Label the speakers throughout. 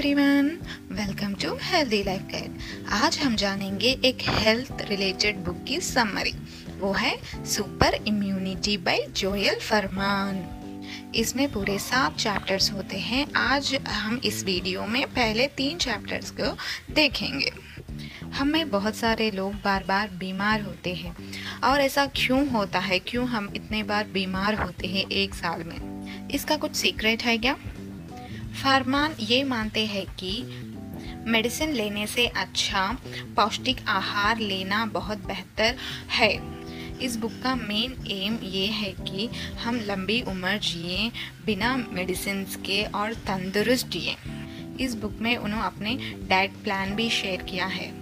Speaker 1: Everyone welcome to healthy life guide आज हम जानेंगे एक हेल्थ रिलेटेड बुक की समरी वो है super immunity by Joel Fuhrman इसमें पूरे सात चैप्टर्स होते हैं। आज हम इस वीडियो में पहले तीन चैप्टर्स को देखेंगे। हमें बहुत सारे लोग बार बार बीमार होते हैं। और ऐसा क्यों होता है? क्यों हम इतने बार बीमार होते हैं एक साल में? इसका कुछ सीक्रेट है क्या? फरमान ये मानते हैं कि मेडिसिन लेने से अच्छा पौष्टिक आहार लेना बहुत बेहतर है। इस बुक का मेन एम ये है कि हम लंबी उम्र जिए, बिना मेडिसिन के और तंदुरुस्त जिए। इस बुक में उन्होंने अपने डाइट प्लान भी शेयर किया है।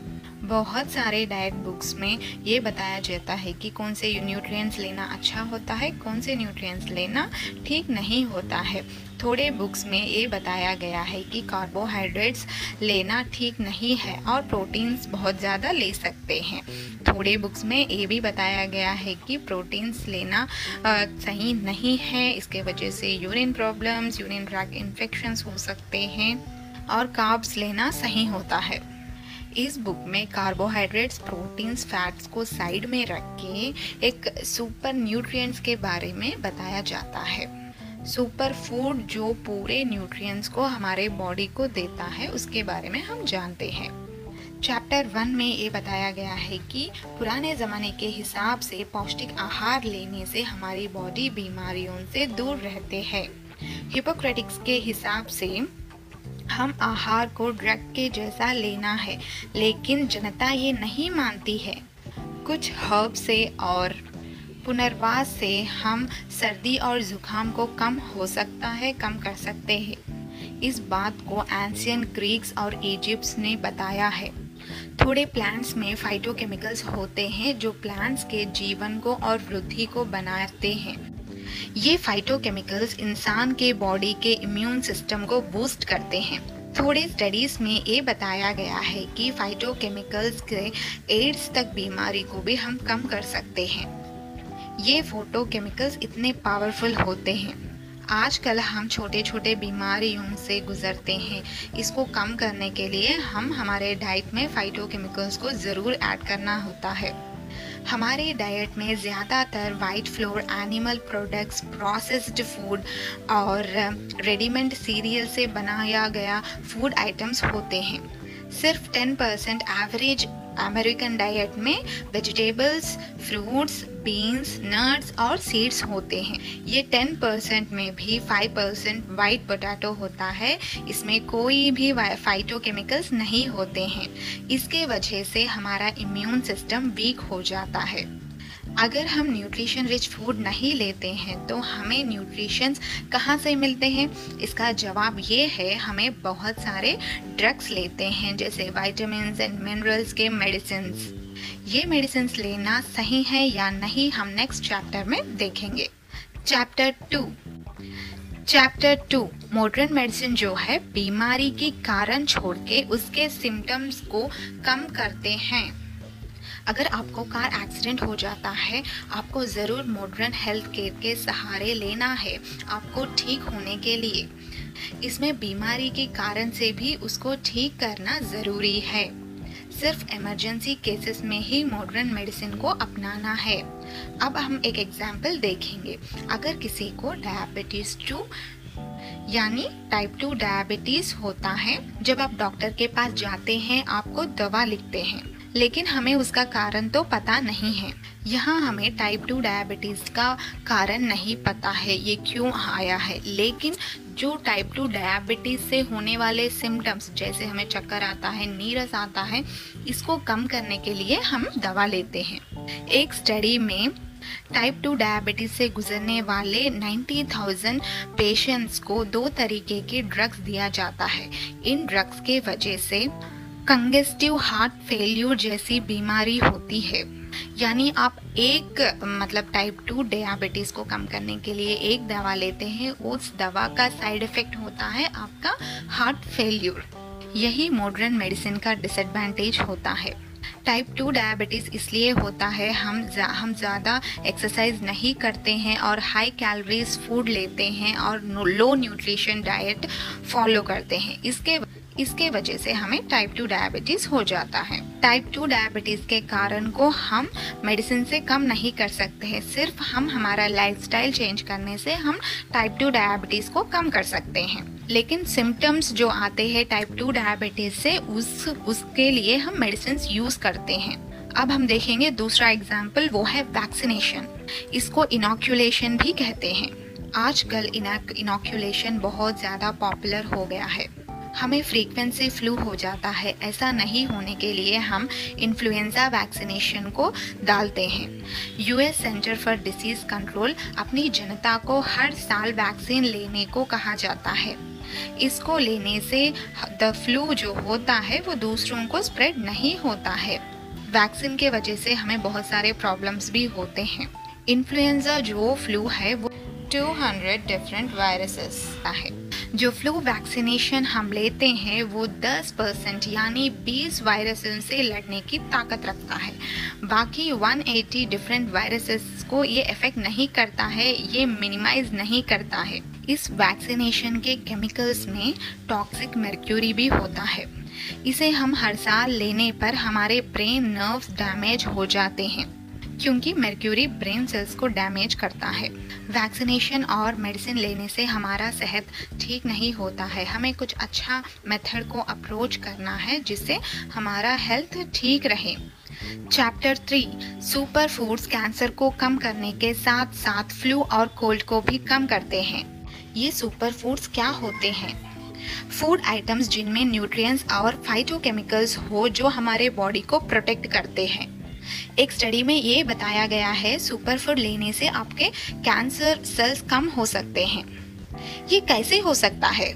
Speaker 1: बहुत सारे डाइट बुक्स में ये बताया जाता है कि कौन से न्यूट्रिएंट्स लेना अच्छा होता है कौन से न्यूट्रिएंट्स लेना ठीक नहीं होता है। थोड़े बुक्स में ये बताया गया है कि कार्बोहाइड्रेट्स लेना ठीक नहीं है और प्रोटीन्स बहुत ज़्यादा ले सकते हैं। थोड़े बुक्स में ये भी बताया गया है कि प्रोटीन्स लेना आ, सही नहीं है इसके वजह से urine problems urine tract infections हो सकते हैं और कार्ब्स लेना सही होता है। इस बुक में कार्बोहाइड्रेट्स प्रोटीन्स फैट्स को साइड में रख के एक सुपर न्यूट्रिएंट्स के बारे में बताया जाता है। सुपर फ़ूड जो पूरे न्यूट्रिएंट्स को हमारे बॉडी को देता है, उसके बारे में हम जानते हैं। चैप्टर वन में ये बताया गया है कि पुराने ज़माने के हिसाब से पौष्टिक आहार लेने से हमारी बॉडी बीमारियों से दूर रहते हैं। हिपोक्रेटिक्स के हिसाब से हम आहार को ड्रग के जैसा लेना है, लेकिन जनता ये नहीं मानती है। कुछ हर्ब से और पुनर्वास से हम सर्दी और जुकाम को कम हो सकता है, कम कर सकते हैं। इस बात को एंशियन ग्रीक्स और इजिप्ट्स ने बताया है। थोड़े प्लांट्स में फाइटोकेमिकल्स होते हैं, जो प्लांट्स के जीवन को और वृद्धि को बनाते हैं। ये फाइटोकेमिकल्स इंसान के बॉडी के इम्यून सिस्टम को बूस्ट करते हैं। थोड़े स्टडीज़ में ये बताया गया है कि फाइटोकेमिकल्स के एड्स तक बीमारी को भी हम कम कर सकते हैं। ये फ़ोटो केमिकल्स इतने पावरफुल होते हैं। आजकल हम छोटे छोटे बीमारियों से गुजरते हैं। इसको कम करने के लिए हम हमारे डाइट में फाइटोकेमिकल्स को ज़रूर ऐड करना होता है। हमारे डाइट में ज़्यादातर white flour animal products processed food और रेडीमेड सीरियल से बनाया गया फ़ूड आइटम्स होते हैं। सिर्फ़ 10% एवरेज अमेरिकन डाइट में वेजिटेबल्स फ्रूट्स बीन्स नट्स और सीड्स होते हैं। ये 10 परसेंट में भी 5 परसेंट वाइट पोटैटो होता है। इसमें कोई भी फाइटोकेमिकल्स नहीं होते हैं। इसके वजह से हमारा इम्यून सिस्टम वीक हो जाता है। अगर हम न्यूट्रिशन रिच फ़ूड नहीं लेते हैं तो हमें न्यूट्रिशंस कहाँ से मिलते हैं? इसका जवाब ये है, हमें बहुत सारे ड्रग्स लेते हैं, जैसे वाइटामिन एंड मिनरल्स के मेडिसिन ये मेडिसिन लेना सही है या नहीं, हम नेक्स्ट चैप्टर में देखेंगे। Chapter two chapter two modern medicine जो है, बीमारी की कारण छोड़ के उसके सिम्टम्स को कम करते हैं। अगर आपको कार एक्सीडेंट हो जाता है, आपको ज़रूर मॉडर्न हेल्थ केयर के सहारे लेना है, आपको ठीक होने के लिए। इसमें बीमारी के कारण से भी उसको ठीक करना ज़रूरी है। सिर्फ़ इमरजेंसी केसेस में ही मॉडर्न मेडिसिन को अपनाना है। अब हम एक एग्ज़ाम्पल देखेंगे। अगर किसी को डायबिटीज़ टू यानी टाइप टू डायबिटीज़ होता है, जब आप डॉक्टर के पास जाते हैं, आपको दवा लिखते हैं। लेकिन हमें उसका कारण तो पता नहीं है। यहाँ हमें टाइप टू डायबिटीज़ का कारण नहीं पता है ये क्यों आया है। लेकिन जो टाइप टू डायबिटीज़ से होने वाले सिम्टम्स जैसे हमें चक्कर आता है नीरस आता है इसको कम करने के लिए हम दवा लेते हैं। एक स्टडी में टाइप टू डायबिटीज़ से गुजरने वाले 90,000 पेशेंट्स को दो तरीके के ड्रग्स दिया जाता है। इन ड्रग्स के वजह से कंगेस्टिव हार्ट फेल्यूर जैसी बीमारी होती है। यानी आप एक मतलब टाइप टू डायबिटीज़ को कम करने के लिए एक दवा लेते हैं उस दवा का साइड इफ़ेक्ट होता है आपका हार्ट फेल्यूर। यही मॉडर्न मेडिसिन का डिसएडवांटेज होता है। टाइप टू डायबिटीज़ इसलिए होता है हम जा, हम ज़्यादा एक्सरसाइज नहीं करते हैं और हाई कैलोरीज फ़ूड लेते हैं और लो न्यूट्रिशन डाइट फॉलो करते हैं। इसके इसके वजह से हमें टाइप टू डायबिटीज़ हो जाता है। टाइप टू डायबिटीज़ के कारण को हम मेडिसिन से कम नहीं कर सकते हैं। सिर्फ़ हम हमारा लाइफस्टाइल चेंज करने से हम टाइप टू डायबिटीज़ को कम कर सकते हैं। लेकिन सिम्टम्स जो आते हैं टाइप टू डायबिटीज़ से, उस, उसके लिए हम मेडिसिन यूज़ करते हैं। अब हम देखेंगे दूसरा एग्ज़ाम्पल वो है वैक्सीनेशन इसको इनोक्यूलेशन भी कहते हैं। आजकल इनोक्यूलेशन बहुत ज़्यादा पॉपुलर हो गया है। हमें फ्रीक्वेंसी फ्लू हो जाता है। ऐसा नहीं होने के लिए हम इन्फ्लुएंजा वैक्सीनेशन को डालते हैं। US center for disease control अपनी जनता को हर साल वैक्सीन लेने को कहा जाता है। इसको लेने से द फ्लू जो होता है, वो दूसरों को स्प्रेड नहीं होता है। वैक्सीन के वजह से हमें बहुत सारे प्रॉब्लम्स भी होते हैं। इन्फ्लुएंजा जो फ्लू है, वो 200 डिफरेंट वायरसेस है। जो फ्लू वैक्सीनेशन हम लेते हैं, वो 10 परसेंट यानी 20 वायरसेस से लड़ने की ताकत रखता है। बाकी 180 डिफरेंट वायरसेस को ये इफ़ेक्ट नहीं करता है, ये मिनिमाइज नहीं करता है। इस वैक्सीनेशन के केमिकल्स में टॉक्सिक मर्क्यूरी भी होता है। इसे हम हर साल लेने पर हमारे ब्रेन नर्व्स डैमेज हो जाते हैं। क्योंकि मर्क्यूरी ब्रेन सेल्स को डैमेज करता है। वैक्सीनेशन और मेडिसिन लेने से हमारा सेहत ठीक नहीं होता है। हमें कुछ अच्छा मेथड को अप्रोच करना है जिससे हमारा हेल्थ ठीक रहे। Chapter three super foods cancer को कम करने के साथ साथ फ्लू और कोल्ड को भी कम करते हैं। ये सुपर फूड्स क्या होते हैं? फ़ूड आइटम्स जिनमें न्यूट्रिएंट्स और फाइटोकेमिकल्स हो जो हमारे बॉडी को प्रोटेक्ट करते हैं। एक स्टडी में ये बताया गया है सुपर फ़ूड लेने से आपके कैंसर सेल्स कम हो सकते हैं। ये कैसे हो सकता है?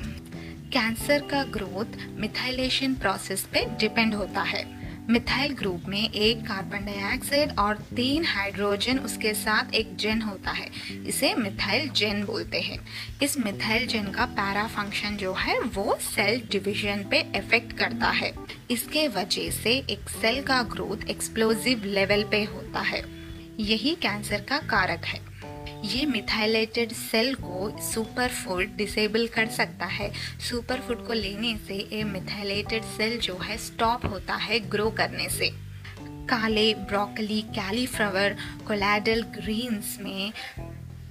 Speaker 1: कैंसर का ग्रोथ मिथाइलेशन प्रोसेस पे डिपेंड होता है। मिथाइल ग्रुप में एक कार्बन डाइऑक्साइड और तीन हाइड्रोजन उसके साथ एक जेन होता है, इसे मिथाइल जेन बोलते हैं। इस मिथाइल जेन का पैरा फ़ंक्शन जो है, वो सेल डिवीज़न पे इफ़ेक्ट करता है। इसके वजह से एक सेल का ग्रोथ एक्सप्लोजिव लेवल पे होता है। यही कैंसर का कारक है। ये मिथाइलेटेड सेल को सुपर फ़ूड डिसेबल कर सकता है। सुपर फ़ूड को लेने से ये मिथाइलेटेड सेल जो है स्टॉप होता है ग्रो करने से। Kale broccoli cauliflower collard greens में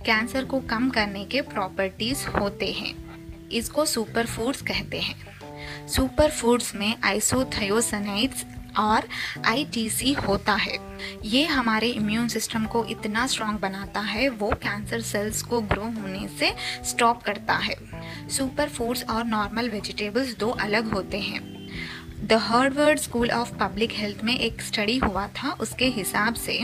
Speaker 1: कैंसर को कम करने के प्रॉपर्टीज़ होते हैं। इसको सुपर फूड्स कहते हैं। सुपर फूड्स में आइसोथयोसनाइड्स और आईटीसी होता है। ये हमारे इम्यून सिस्टम को इतना स्ट्रांग बनाता है, वो कैंसर सेल्स को ग्रो होने से स्टॉप करता है। सुपर फूड्स और नॉर्मल वेजिटेबल्स दो अलग होते हैं। The Harvard School of Public Health में एक स्टडी हुआ था, उसके हिसाब से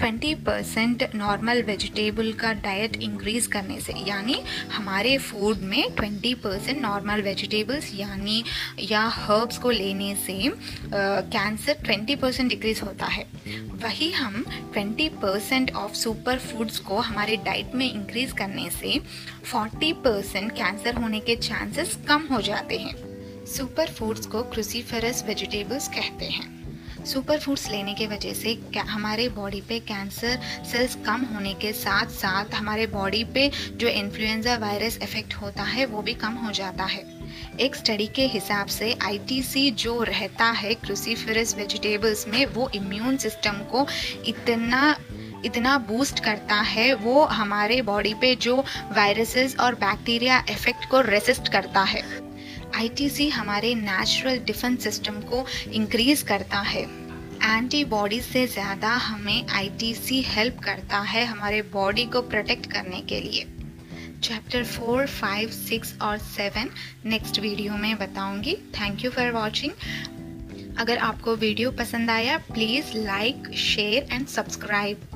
Speaker 1: 20 परसेंट नॉर्मल वेजिटेबल का डाइट इंक्रीज करने से, यानी हमारे फ़ूड में 20 परसेंट नॉर्मल वेजिटेबल्स यानी, या हर्ब्स को लेने से कैंसर 20 परसेंट डिक्रीज होता है। वही हम 20 परसेंट ऑफ़ सुपर फूड्स को हमारे डाइट में इंक्रीज करने से 40 परसेंट कैंसर होने के चांसेस कम हो जाते हैं। सुपर फूड्स को क्रूसीफरस वेजिटेबल्स कहते हैं। सुपर फूड्स लेने के वजह से हमारे बॉडी पे कैंसर सेल्स कम होने के साथ साथ हमारे बॉडी पे जो इन्फ्लुएंजा वायरस इफ़ेक्ट होता है, वो भी कम हो जाता है। एक स्टडी के हिसाब से आईटीसी जो रहता है क्रूसीफरस वेजिटेबल्स में, वो इम्यून सिस्टम को इतना इतना बूस्ट करता है, वो हमारे बॉडी पे जो वायरसेस और बैक्टीरिया इफ़ेक्ट को रेसिस्ट करता है। आईटीसी हमारे नेचुरल डिफेंस सिस्टम को इंक्रीज करता है। एंटीबॉडीज से ज़्यादा हमें आईटीसी हेल्प करता है हमारे बॉडी को प्रोटेक्ट करने के लिए। चैप्टर फोर फाइव सिक्स और सेवन नेक्स्ट वीडियो में बताऊँगी। थैंक यू फॉर वॉचिंग अगर आपको वीडियो पसंद आया please like share and subscribe